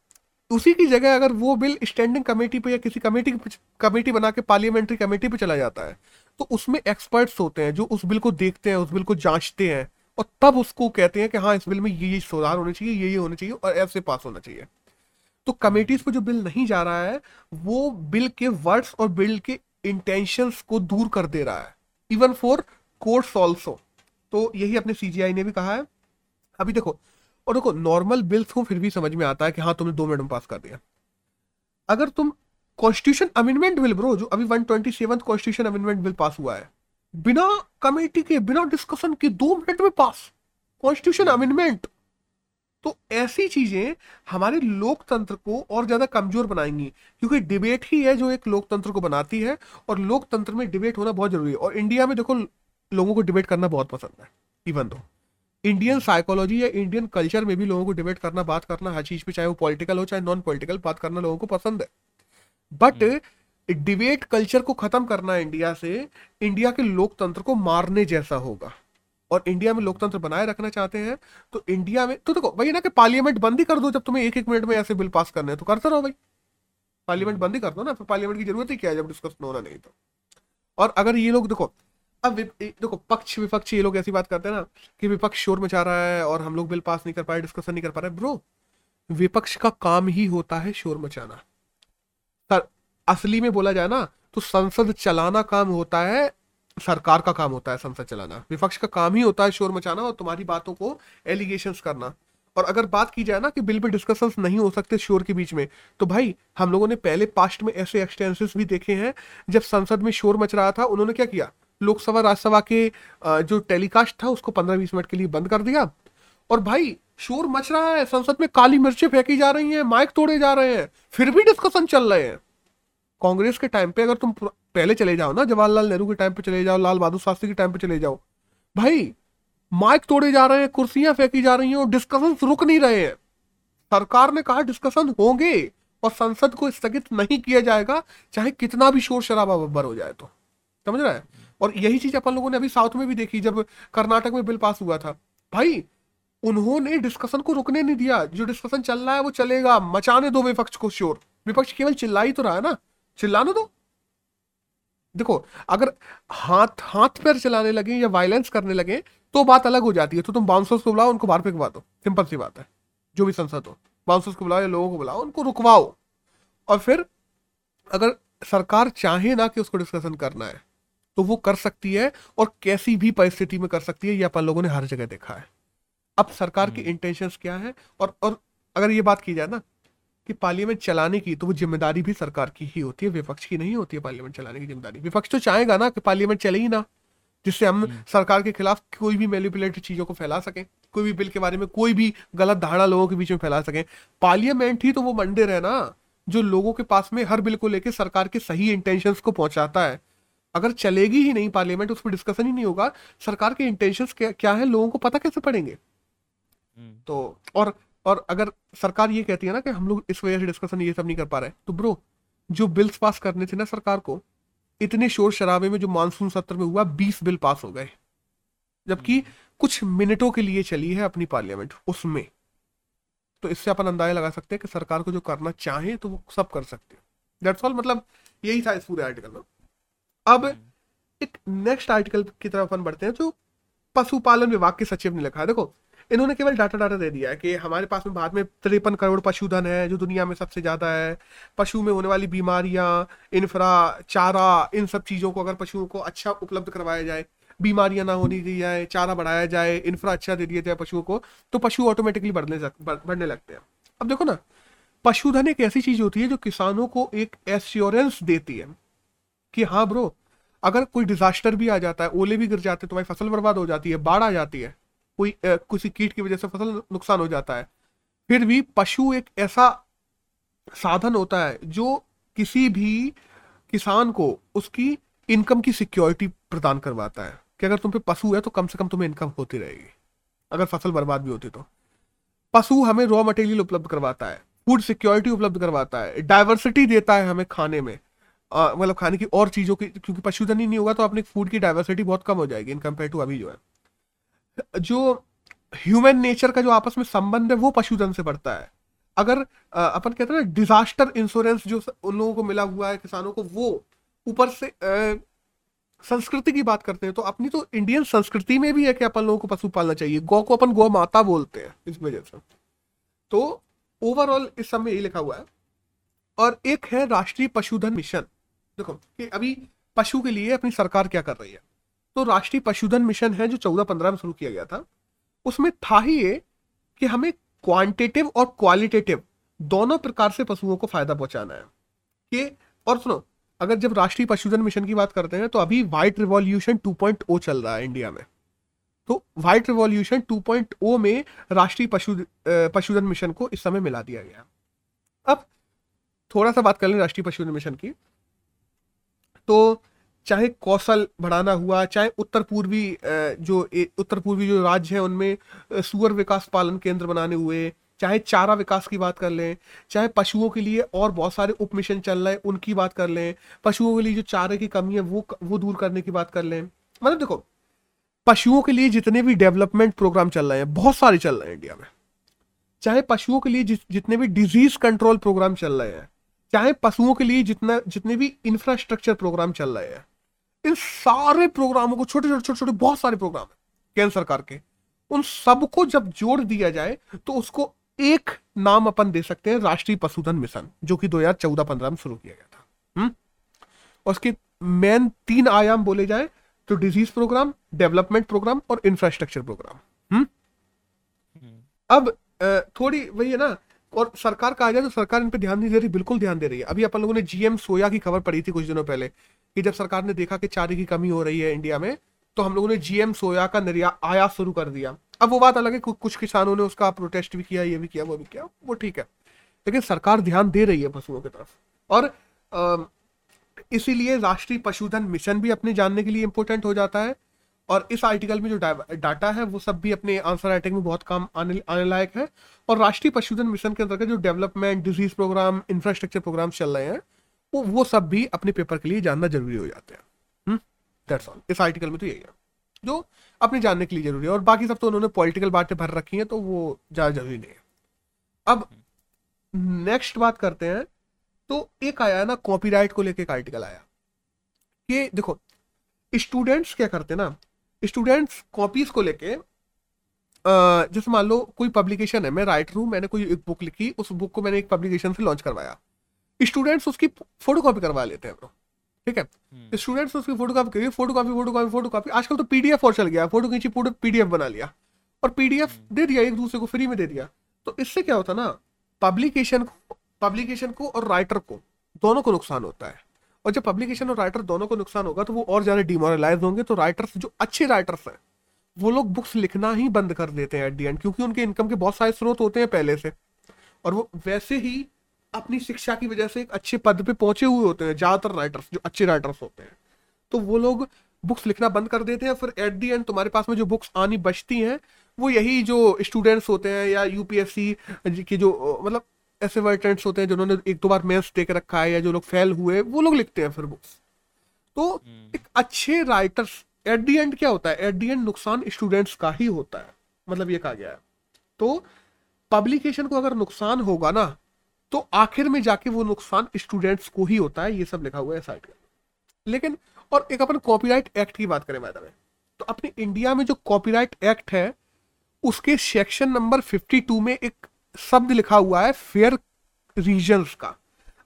उसी की जगह अगर वो बिल स्टैंडिंग कमेटी पे या किसी कमेटी कमेटी बना के पार्लियामेंट्री कमेटी पे चला जाता है तो उसमें एक्सपर्ट्स होते हैं जो उस बिल को देखते हैं, उस बिल को जांचते हैं और तब उसको कहते हैं कि हाँ इस बिल में ये ये सुधार होने चाहिए, ये ये होने चाहिए और ऐसे पास होना चाहिए। तो कमेटीज पर जो बिल नहीं जा रहा है, वो बिल के वर्ड्स और बिल के इंटेंशंस को दूर कर दे रहा है। इवन फॉर कोर्ट्स ऑल्सो तो यही अपने सीजीआई ने भी कहा है। अभी देखो और देखो नॉर्मल बिल्स को फिर भी समझ में आता है कि हाँ तुमने दो मिनट में पास कर दिया। अगर तुम कॉन्स्टिट्यूशन अमेंडमेंट बिल ब्रो जो अभी one twenty seven constitution amendment bill pass हुआ है बिना कमेटी के बिना डिस्कशन के दो मिनट में पास कॉन्स्टिट्यूशन अमेंडमेंट तो ऐसी चीज़ें हमारे लोकतंत्र को और ज़्यादा कमज़ोर बनाएँगी। क्योंकि डिबेट ही है जो एक लोकतंत्र को बनाती है और लोकतंत्र में डिबेट होना बहुत ज़रूरी है। और इंडिया में देखो लोगों को डिबेट करना बहुत पसंद है इवन दो इंडियन साइकोलॉजी या इंडियन कल्चर में भी लोगों को डिबेट करना बात करना हर चीज़ पे चाहे वो पॉलिटिकल हो चाहे नॉन पॉलिटिकल बात करना लोगों को पसंद है। बट डिबेट कल्चर को खत्म करना इंडिया से इंडिया के लोकतंत्र को मारने जैसा होगा। और इंडिया में लोकतंत्र बनाए रखना चाहते हैं तो इंडिया में तो देखो वही ना कि पार्लियामेंट बंद ही कर दो जब तुम्हें एक एक मिनट में ऐसे बिल पास करने हैं तो करते रहो भाई। पार्लियामेंट बंद ही कर दो ना फिर पार्लियामेंट की ज़रूरत ही क्या है जब डिस्कशन होना नहीं तो। और अगर ये लोग देखो अब देखो, पक्ष विपक्ष ये लोग ऐसी बात करते हैं ना कि विपक्ष शोर मचा रहा है और हम लोग बिल पास नहीं कर पा रहे डिस्कशन नहीं कर पा रहे। ब्रो विपक्ष का काम ही होता है शोर मचाना। सर, असली में बोला जाए ना तो संसद चलाना काम होता है, सरकार का काम होता है संसद चलाना। विपक्ष का काम ही होता है शोर मचाना और तुम्हारी बातों को एलिगेशन करना। और अगर बात की जाए ना कि बिल पे डिस्कशंस नहीं हो सकते शोर के बीच में तो भाई, हम लोगों ने पहले पास्ट में ऐसे एक्सटेंसेस भी देखे हैं, जब संसद में शोर मच रहा था, उन्होंने क्या किया? लोकसभा, राज्यसभा के जो टेलीकास्ट था, उसको पंद्रह बीस मिनट के लिए बंद कर दिया। और भाई, शोर मच रहा है, संसद में काली मिर्चें फेंकी जा रही हैं, माइक तोड़े जा रहे हैं, फिर भी डिस्कशन चल रहे हैं। कांग्रेस के टाइम पे अगर तुम पहले चले जाओ ना, जवाहरलाल नेहरू के टाइम पे चले जाओ, लाल बहादुर शास्त्री के टाइम पे चले जाओ, भाई, माइक तोड़े जा रहे हैं, कुर्सियाँ फेंकी जा रही हैं और डिस्कशन रुक नहीं रहे हैं। सरकार ने कहा डिस्कशन होंगे और संसद को स्थगित नहीं किया जाएगा, चाहे कितना भी शोर शराबा बब्बर हो जाए तो। समझ रहा है? और यही चीज़ अपन लोगों ने अभी साउथ में भी देखी, जब कर्नाटक में बिल पास हुआ था। भाई, उन्होंने डिस्कशन को रुकने नहीं दिया। जो डिस्कशन चल रहा है, वो चलेगा। मचाने दो विपक्ष को शोर विपक्ष केवल चिल्ला ही तो रहा है ना। चिल्लाने दो। देखो, अगर हाथ हाथ पैर चलाने लगे या वायलेंस करने लगे तो बात अलग हो जाती है। तो तुम बाउंसर्स को बुलाओ, उनको बाहर फेंकवा दो। सिंपल सी बात है। जो भी संसद हो। बाउंसर्स को बुलाओ या लोगों को बुलाओ, उनको रुकवाओ। और फिर, अगर सरकार चाहे ना कि उसको डिस्कशन करना है तो वो कर सकती है और कैसी भी परिस्थिति में कर सकती है ये अपन लोगों ने हर जगह देखा है। अब सरकार की इंटेंशन हम्म। क्या है? और और अगर ये बात की जाए ना कि पार्लियामेंट चलाने की तो वो ज़िम्मेदारी भी सरकार की ही होती है विपक्ष की नहीं होती है पार्लियामेंट चलाने की ज़िम्मेदारी। विपक्ष तो चाहेगा ना कि पार्लियामेंट चले ही ना जिससे हम हम्म। सरकार के खिलाफ कोई भी मैनिपुलेटेड चीज़ों को फैला सके कोई भी बिल के बारे में कोई भी गलत धारणा लोगों के बीच में फैला सके। पार्लियामेंट ही तो वो मंदिर है ना जो लोगों के पास में हर बिल को लेकर सरकार के सही इंटेंशन को पहुंचाता है। अगर चलेगी ही नहीं पार्लियामेंट उस पर डिस्कशन ही नहीं होगा। सरकार के इंटेंशन क्या, क्या है लोगों को पता कैसे पड़ेंगे? हम्म। तो और और अगर सरकार ये कहती है ना कि हम लोग इस वजह से डिस्कशन ये सब नहीं कर पा रहे तो ब्रो जो बिल्स पास करने थे ना सरकार को इतने शोर शराबे में जो मानसून सत्र में हुआ बीस बिल पास हो गए। जबकि हम्म। कुछ मिनटों के लिए चली है अपनी पार्लियामेंट उसमें। तो इससे अपन अंदाज़ा लगा सकते हैं कि सरकार को जो करना चाहे तो वो सब कर सकते हैं। दैट्स ऑल मतलब यही था इस पूरे आर्टिकल में। अब। एक नेक्स्ट आर्टिकल की तरफ़ अपन बढ़ते हैं जो पशुपालन विभाग के सचिव ने लिखा है। देखो, इन्होंने केवल डाटा डाटा दे दिया है कि हमारे पास में बाद में तिरपन करोड़ पशुधन है, जो दुनिया में सबसे ज़्यादा है। पशु में होने वाली बीमारियाँ इंफ्रा चारा, इन सब चीज़ों को अगर पशुओं को अच्छा उपलब्ध करवाया जाए, बीमारियाँ ना होनी दी जाए, चारा बढ़ाया जाए इंफ्रा अच्छा दे दिया जाए पशुओं को तो पशु ऑटोमेटिकली बढ़ने बढ़ने लगते हैं। अब देखो ना, पशुधन एक ऐसी चीज़ होती है जो किसानों को एक एश्योरेंस देती है। कि हाँ ब्रो अगर कोई डिजास्टर भी आ जाता है, ओले भी गिर जाते हैं तो भाई फ़सल बर्बाद हो जाती है, बाढ़ आ जाती है, कोई किसी कीट की वजह से फ़सल नुकसान हो जाता है, फिर भी पशु एक ऐसा साधन होता है जो किसी भी किसान को उसकी इनकम की सिक्योरिटी प्रदान करवाता है कि अगर तुम पे पशु है तो कम से कम तुम्हें इनकम होती रहेगी, अगर फ़सल बर्बाद भी होती तो। पशु हमें रॉ मटेरियल उपलब्ध करवाता है फ़ूड सिक्योरिटी उपलब्ध करवाता है डाइवर्सिटी देता है हमें खाने में मतलब खाने की और चीज़ों की, क्योंकि पशुधन ही नहीं होगा तो अपने फ़ूड की डाइवर्सिटी बहुत कम हो जाएगी इन कंपेयर टू अभी जो है। जो ह्यूमन नेचर का जो आपस में संबंध है, वो पशुधन से बढ़ता है। अगर अपन कहते हैं ना डिजास्टर इंश्योरेंस जो उन लोगों को मिला हुआ है, किसानों को, वो ऊपर से संस्कृति की बात करते हैं तो अपनी तो इंडियन संस्कृति में भी है कि अपन लोगों को पशु पालना चाहिए। गौ को अपन गौ माता बोलते हैं, इस वजह से। तो ओवरऑल इस में यही लिखा हुआ है। और एक है राष्ट्रीय पशुधन मिशन। देखो, कि अभी पशु के लिए अपनी सरकार क्या कर रही है? तो राष्ट्रीय पशुधन मिशन है, जो चौदह पंद्रह में शुरू किया गया था, उसमें था ही ये कि हमें क्वांटिटिव और क्वालिटेटिव दोनों प्रकार से पशुओं को फ़ायदा पहुंचाना है। कि, और सुनो, अगर जब राष्ट्रीय पशुधन मिशन की बात करते हैं तो अभी व्हाइट रिवॉल्यूशन 2.0 चल रहा है इंडिया में। तो व्हाइट रिवॉल्यूशन 2.0 में राष्ट्रीय पशु पशुधन मिशन को इस समय मिला दिया गया अब थोड़ा सा बात कर लें राष्ट्रीय पशुधन मिशन की। तो चाहे कौशल बढ़ाना हुआ, चाहे उत्तर पूर्वी जो उत्तर पूर्वी जो राज्य है उनमें सुअर विकास पालन केंद्र बनाने हुए, चाहे चारा विकास की बात कर लें, चाहे पशुओं के लिए और बहुत सारे उप मिशन चल रहे हैं, उनकी बात कर लें, पशुओं के लिए जो चारे की कमी है, वो वो दूर करने की बात कर लें। मतलब देखो, पशुओं के लिए जितने भी डेवलपमेंट प्रोग्राम चल रहे हैं, बहुत सारे चल रहे हैं इंडिया में, चाहे पशुओं के लिए जितने भी डिज़ीज़ कंट्रोल प्रोग्राम चल रहे हैं चाहे पशुओं के लिए जितना जितने भी इंफ्रास्ट्रक्चर प्रोग्राम चल रहे हैं इन सारे प्रोग्रामों को छोटे छोटे छोटे छोटे बहुत सारे प्रोग्राम है केंद्र सरकार के। उन सबको जब जोड़ दिया जाए तो उसको एक नाम अपन दे सकते हैं राष्ट्रीय पशुधन मिशन जो कि 2014-15 में शुरू किया गया था। हम्म और उसके मेन तीन आयाम बोले जाए तो डिज़ीज़ प्रोग्राम डेवलपमेंट प्रोग्राम और इंफ्रास्ट्रक्चर प्रोग्राम हम्म अब थोड़ी वही है ना और सरकार का आ जाए तो सरकार इन पर ध्यान नहीं दे रही, बिल्कुल ध्यान दे रही है। अभी अपन लोगों ने जीएम सोया की खबर पड़ी थी कुछ दिनों पहले, कि जब सरकार ने देखा कि चारे की कमी हो रही है इंडिया में तो हम लोगों ने जीएम सोया का निर्यात आयात शुरू कर दिया। अब वो बात अलग है कुछ किसानों ने उसका प्रोटेस्ट भी किया, ये भी किया, वो भी किया, वो ठीक है। लेकिन सरकार ध्यान दे रही है पशुओं की तरफ़। और इसीलिए राष्ट्रीय पशुधन मिशन भी अपने जानने के लिए इंपॉर्टेंट हो जाता है। और इस आर्टिकल में जो डाटा है, वो सब भी अपने आंसर राइटिंग में बहुत काम आने आने लायक है। और राष्ट्रीय पशुधन मिशन के अंतर्गत जो development disease program infrastructure program चल रहे हैं, वो वो सब भी अपने पेपर के लिए जानना ज़रूरी हो जाते हैं। दैट्स ऑल इस आर्टिकल में तो यही है। जो अपने जानने के लिए ज़रूरी है। और बाकी सब तो उन्होंने पॉलिटिकल बातें भर रखी हैं तो वो ज़्यादा ज़रूरी नहीं है। अब नेक्स्ट बात करते हैं। तो एक आया ना कॉपीराइट को लेके एक आर्टिकल आया। कि देखो स्टूडेंट्स क्या करते हैं ना स्टूडेंट्स कॉपीज को लेके जैसे मान लो कोई पब्लिकेशन है मैं राइटर हूँ मैंने कोई एक बुक लिखी उस बुक को मैंने एक पब्लिकेशन से लॉन्च करवाया। स्टूडेंट्स उसकी फ़ोटो कॉपी करवा लेते हैं ठीक है? स्टूडेंट्स उसकी फ़ोटो कॉपी करिए photo copy photo copy photo copy आजकल तो पीडीएफ और चल गया फ़ोटो खींची पूरे पीडीएफ बना लिया। और पीडीएफ हम्म। दे दिया एक दूसरे को फ्री में दे दिया। तो इससे क्या होता ना पब्लिकेशन को पब्लिकेशन को और राइटर को दोनों को नुकसान होता है। और जब पब्लिकेशन और राइटर दोनों को नुकसान होगा तो वो और ज़्यादा डिमोरलाइज होंगे। तो राइटर्स जो अच्छे राइटर्स हैं, वो लोग बुक्स लिखना ही बंद कर देते हैं एट दी एंड क्योंकि उनके इनकम के बहुत सारे स्रोत होते हैं पहले से। और वो वैसे ही अपनी शिक्षा की वजह से एक अच्छे पद पे पहुँचे हुए होते हैं, ज़्यादातर राइटर्स जो अच्छे राइटर्स होते हैं। तो वो लोग बुक्स लिखना बंद कर देते हैं, फिर एट दी एंड तुम्हारे पास में जो बुक्स आनी बचती हैं, वो यही जो स्टूडेंट्स होते हैं या यूपीएससी की जो मतलब ऐसे वर्टेंट्स होते हैं जिन्होंने एक दो बार मेंस दे के रखा है या जो लोग फेल हुए वो लोग लिखते हैं फिर बुक्स तो हम्म। एक अच्छे राइटर्स एट दी एंड क्या होता है? एट दी एंड नुकसान स्टूडेंट्स का ही होता है। मतलब ये कहा गया है। तो पब्लिकेशन को अगर नुकसान होगा ना तो आखिर में जाके वो नुकसान स्टूडेंट्स को ही होता है ये सब लिखा हुआ है साइट में। लेकिन और एक अपन कॉपीराइट एक्ट की बात करें मैडम तो अपने इंडिया में जो कॉपीराइट एक्ट है उसके सेक्शन नंबर 52 में एक शब्द लिखा हुआ है फेयर रीजन का।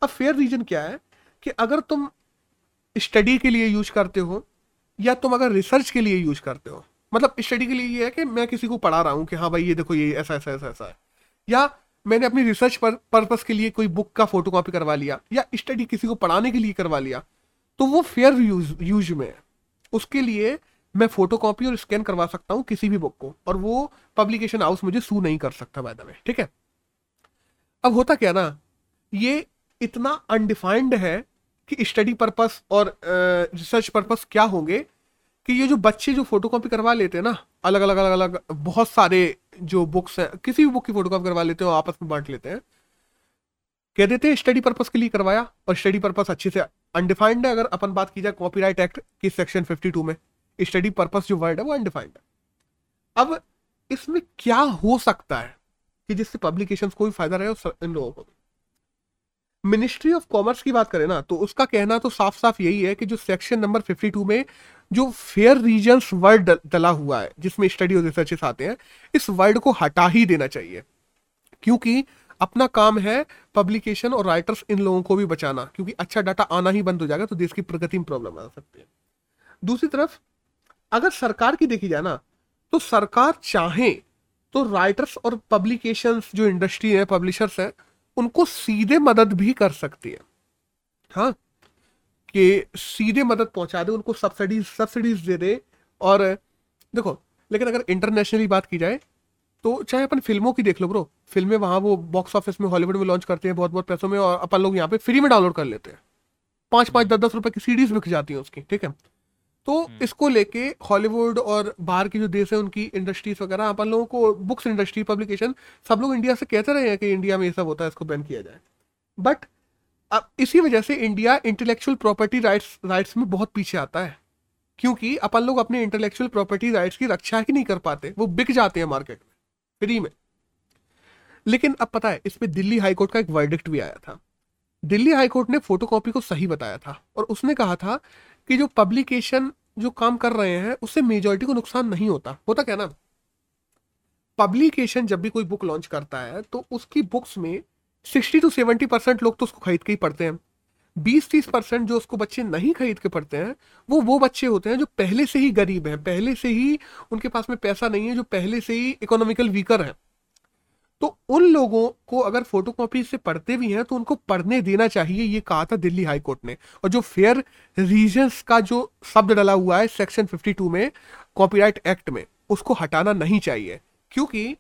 अब फेयर रीजन क्या है? कि अगर तुम स्टडी के लिए यूज़ करते हो, या तुम अगर रिसर्च के लिए यूज़ करते हो मतलब स्टडी के लिए ये है कि मैं किसी को पढ़ा रहा हूँ कि हाँ भाई, ये देखो, ये ऐसा ऐसा ऐसा ऐसा है। या मैंने अपनी रिसर्च पर पर्पस के लिए कोई बुक का फ़ोटो कॉपी करवा लिया, या स्टडी किसी को पढ़ाने के लिए करवा लिया तो वो फेयर यूज़ यूज़ में है। उसके लिए मैं फ़ोटो कॉपी और स्कैन करवा सकता हूँ किसी भी बुक को और वो पब्लिकेशन हाउस मुझे सू नहीं कर सकता बाय द वे ठीक है? अब होता क्या ना ये इतना अनडिफाइंड है कि स्टडी पर्पस और रिसर्च uh, पर्पस क्या होंगे कि ये जो बच्चे जो फ़ोटो कॉपी करवा लेते हैं ना अलग अलग अलग अलग बहुत सारे जो बुक्स हैं किसी भी बुक की फ़ोटो कॉपी करवा लेते हैं आपस में बांट लेते हैं कह देते हैं स्टडी पर्पस के लिए करवाया और स्टडी पर्पस अच्छे से अनडिफाइंड है अगर अपन बात की जाए कॉपीराइट एक्ट की सेक्शन 52 में। स्टडी पर्पस जो वर्ड है, वो अनडिफाइंड है। अब इसमें क्या हो सकता है कि जिससे पब्लिकेशन को भी फ़ायदा रहे और इन लोगों को भी? मिनिस्ट्री ऑफ़ कॉमर्स की बात करें ना तो उसका कहना तो साफ़ साफ़ यही है कि जो सेक्शन नंबर 52 में जो फेयर रीजन्स वर्ड डला हुआ है, जिसमें स्टडी और रिसर्चेस आते हैं, इस वर्ड को हटा ही देना चाहिए। क्योंकि अपना काम है पब्लिकेशन और राइटर्स इन लोगों को भी बचाना, क्योंकि अच्छा डाटा आना ही बंद हो जाएगा तो देश की प्रगति में प्रॉब्लम आ सकती है। दूसरी तरफ़ अगर सरकार की देखी जाए ना तो सरकार चाहे तो राइटर्स और पब्लिकेशंस जो इंडस्ट्री है पब्लिशर्स है, उनको सीधे मदद भी कर सकती है। हाँ कि सीधे मदद पहुँचा दे, उनको सब्सिडीज सब्सिडीज दे दे, और देखो, लेकिन अगर इंटरनेशनली बात की जाए तो चाहे अपन फ़िल्मों की देख लो ब्रो फ़िल्में वहाँ वो बॉक्स ऑफ़िस में हॉलीवुड में लॉन्च करते हैं बहुत बहुत पैसों में, और अपन लोग यहाँ पे फ्री में डाउनलोड कर लेते हैं। पाँच पाँच, दस दस रुपए की सीडीज बिक जाती हैं उसकी, ठीक है? तो हम्म। इसको लेके हॉलीवुड और बाहर की जो देश है उनकी इंडस्ट्रीज़ वगैरह अपन लोगों को बुक्स इंडस्ट्री पब्लिकेशन सब लोग इंडिया से कहते रहे हैं कि इंडिया में ये सब होता है इसको बैन किया जाए। बट अब इसी वजह से India intellectual property rights rights में बहुत पीछे आता है। क्योंकि अपन लोग अपने इंटेलेक्चुअल प्रॉपर्टी राइट्स की रक्षा ही नहीं कर पाते वो बिक जाते हैं मार्केट में फ्री में। लेकिन अब पता है इसमें दिल्ली हाईकोर्ट का एक वर्डिक्ट भी आया था। दिल्ली हाईकोर्ट ने फोटोकॉपी को सही बताया था और उसने कहा था कि जो पब्लिकेशन जो काम कर रहे हैं, उससे मेजोरिटी को नुकसान नहीं होता। होता क्या ना? पब्लिकेशन जब भी कोई बुक लॉन्च करता है तो उसकी बुक्स में सिक्सटी टू सेवेंटी परसेंट लोग तो उसको खरीद के ही पढ़ते हैं। बीस तीस परसेंट जो उसको बच्चे नहीं खरीद के पढ़ते हैं, वो वो बच्चे होते हैं जो पहले से ही गरीब हैं, पहले से ही उनके पास में पैसा नहीं है, जो पहले से ही इकोनॉमिकल वीकर हैं। तो उन लोगों को अगर फोटोकॉपी से पढ़ते भी हैं तो उनको पढ़ने देना चाहिए ये कहा था दिल्ली हाई कोर्ट ने। और जो फेयर रीजंस का जो शब्द डला हुआ है सेक्शन 52 में कॉपीराइट एक्ट में उसको हटाना नहीं चाहिए। क्योंकि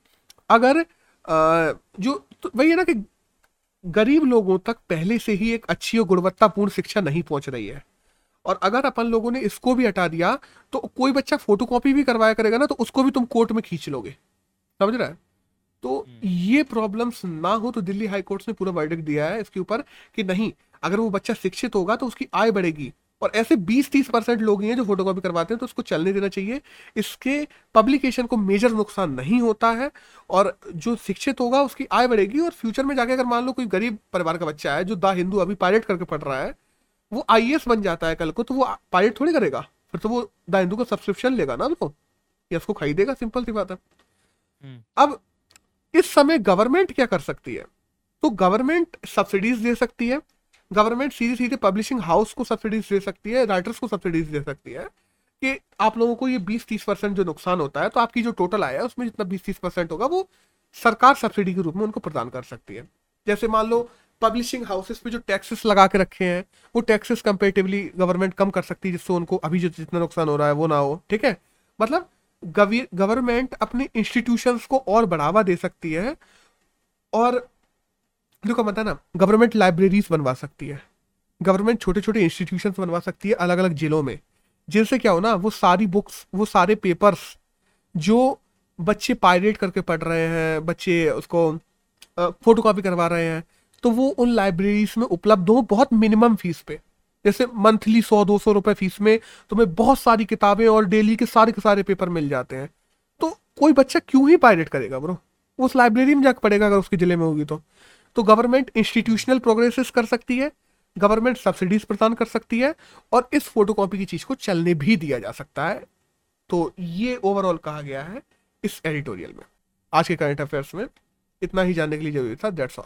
अगर अ, जो तो वही है ना कि गरीब लोगों तक पहले से ही एक अच्छी और गुणवत्तापूर्ण शिक्षा नहीं पहुँच रही है। और अगर अपन लोगों ने इसको भी हटा दिया तो कोई बच्चा फोटोकॉपी भी करवाया करेगा ना तो उसको भी तुम कोर्ट में खींच लोगे। समझ रहा है? तो ये प्रॉब्लम्स ना हो तो दिल्ली हाई कोर्ट ने पूरा वर्डिक्ट दिया है इसके ऊपर कि नहीं अगर वो बच्चा शिक्षित होगा तो उसकी आय बढ़ेगी। और ऐसे 20-30 परसेंट लोग ही हैं जो फोटोकॉपी करवाते हैं तो उसको चलने देना चाहिए। इसके पब्लिकेशन को मेजर नुकसान नहीं होता है और जो शिक्षित होगा उसकी आय बढ़ेगी और फ्यूचर में जाके अगर मान लो कोई गरीब परिवार का बच्चा है जो द हिंदू अभी पायलट करके पढ़ रहा है वो आई बन जाता है कल को तो वो पायलट थोड़ी करेगा। फिर तो वो द हिंदू का सब्सक्रिप्शन लेगा ना वो या उसको खरीदेगा सिंपल सी बात है। हम्म। अब इस समय गवर्नमेंट क्या कर सकती है? तो गवर्नमेंट सब्सिडीज दे सकती है। गवर्नमेंट सीधे सीधे पब्लिशिंग हाउस को सब्सिडीज दे सकती है राइटर्स को सब्सिडीज दे सकती है कि आप लोगों को ये 20-30 परसेंट जो नुकसान होता है तो आपकी जो टोटल आया है, उसमें जितना 20-30 परसेंट होगा, वो सरकार सब्सिडी के रूप में उनको प्रदान कर सकती है। जैसे मान लो पब्लिशिंग हाउसेस पे जो टैक्सेस लगा के रखे हैं, वो टैक्सेस कंपेरेटिवली गवर्नमेंट कम कर सकती है, जिससे उनको अभी जो जितना नुकसान हो रहा है, वो ना हो। ठीक है? मतलब गवर्नमेंट अपने इंस्टीट्यूशंस को और बढ़ावा दे सकती है और देखो पता ना, गवर्नमेंट लाइब्रेरीज बनवा सकती है। गवर्नमेंट छोटे छोटे इंस्टीट्यूशन बनवा सकती है अलग अलग जिलों में। जिनसे क्या हो ना, वो सारी बुक्स वो सारे पेपर्स जो बच्चे पायरेट करके पढ़ रहे हैं, बच्चे उसको फ़ोटो कॉपी करवा रहे हैं तो वो उन लाइब्रेरीज में उपलब्ध हो, बहुत मिनिमम फ़ीस पे। जैसे मंथली सौ, दो सौ रुपए फ़ीस में तुम्हें बहुत सारी किताबें और डेली के सारे के सारे पेपर मिल जाते हैं। तो कोई बच्चा क्यों ही पायरेट करेगा ब्रो? उस लाइब्रेरी में जाकर पड़ेगा अगर उसके ज़िले में होगी तो। तो गवर्नमेंट इंस्टीट्यूशनल प्रोग्रेसेस कर सकती है, गवर्नमेंट सब्सिडीज प्रदान कर सकती है और इस फोटोकॉपी की चीज़ को चलने भी दिया जा सकता है। तो ये ओवरऑल कहा गया है इस एडिटोरियल में। आज के करंट अफेयर्स में इतना ही जानने के लिए ज़रूरी था दैट्स ऑल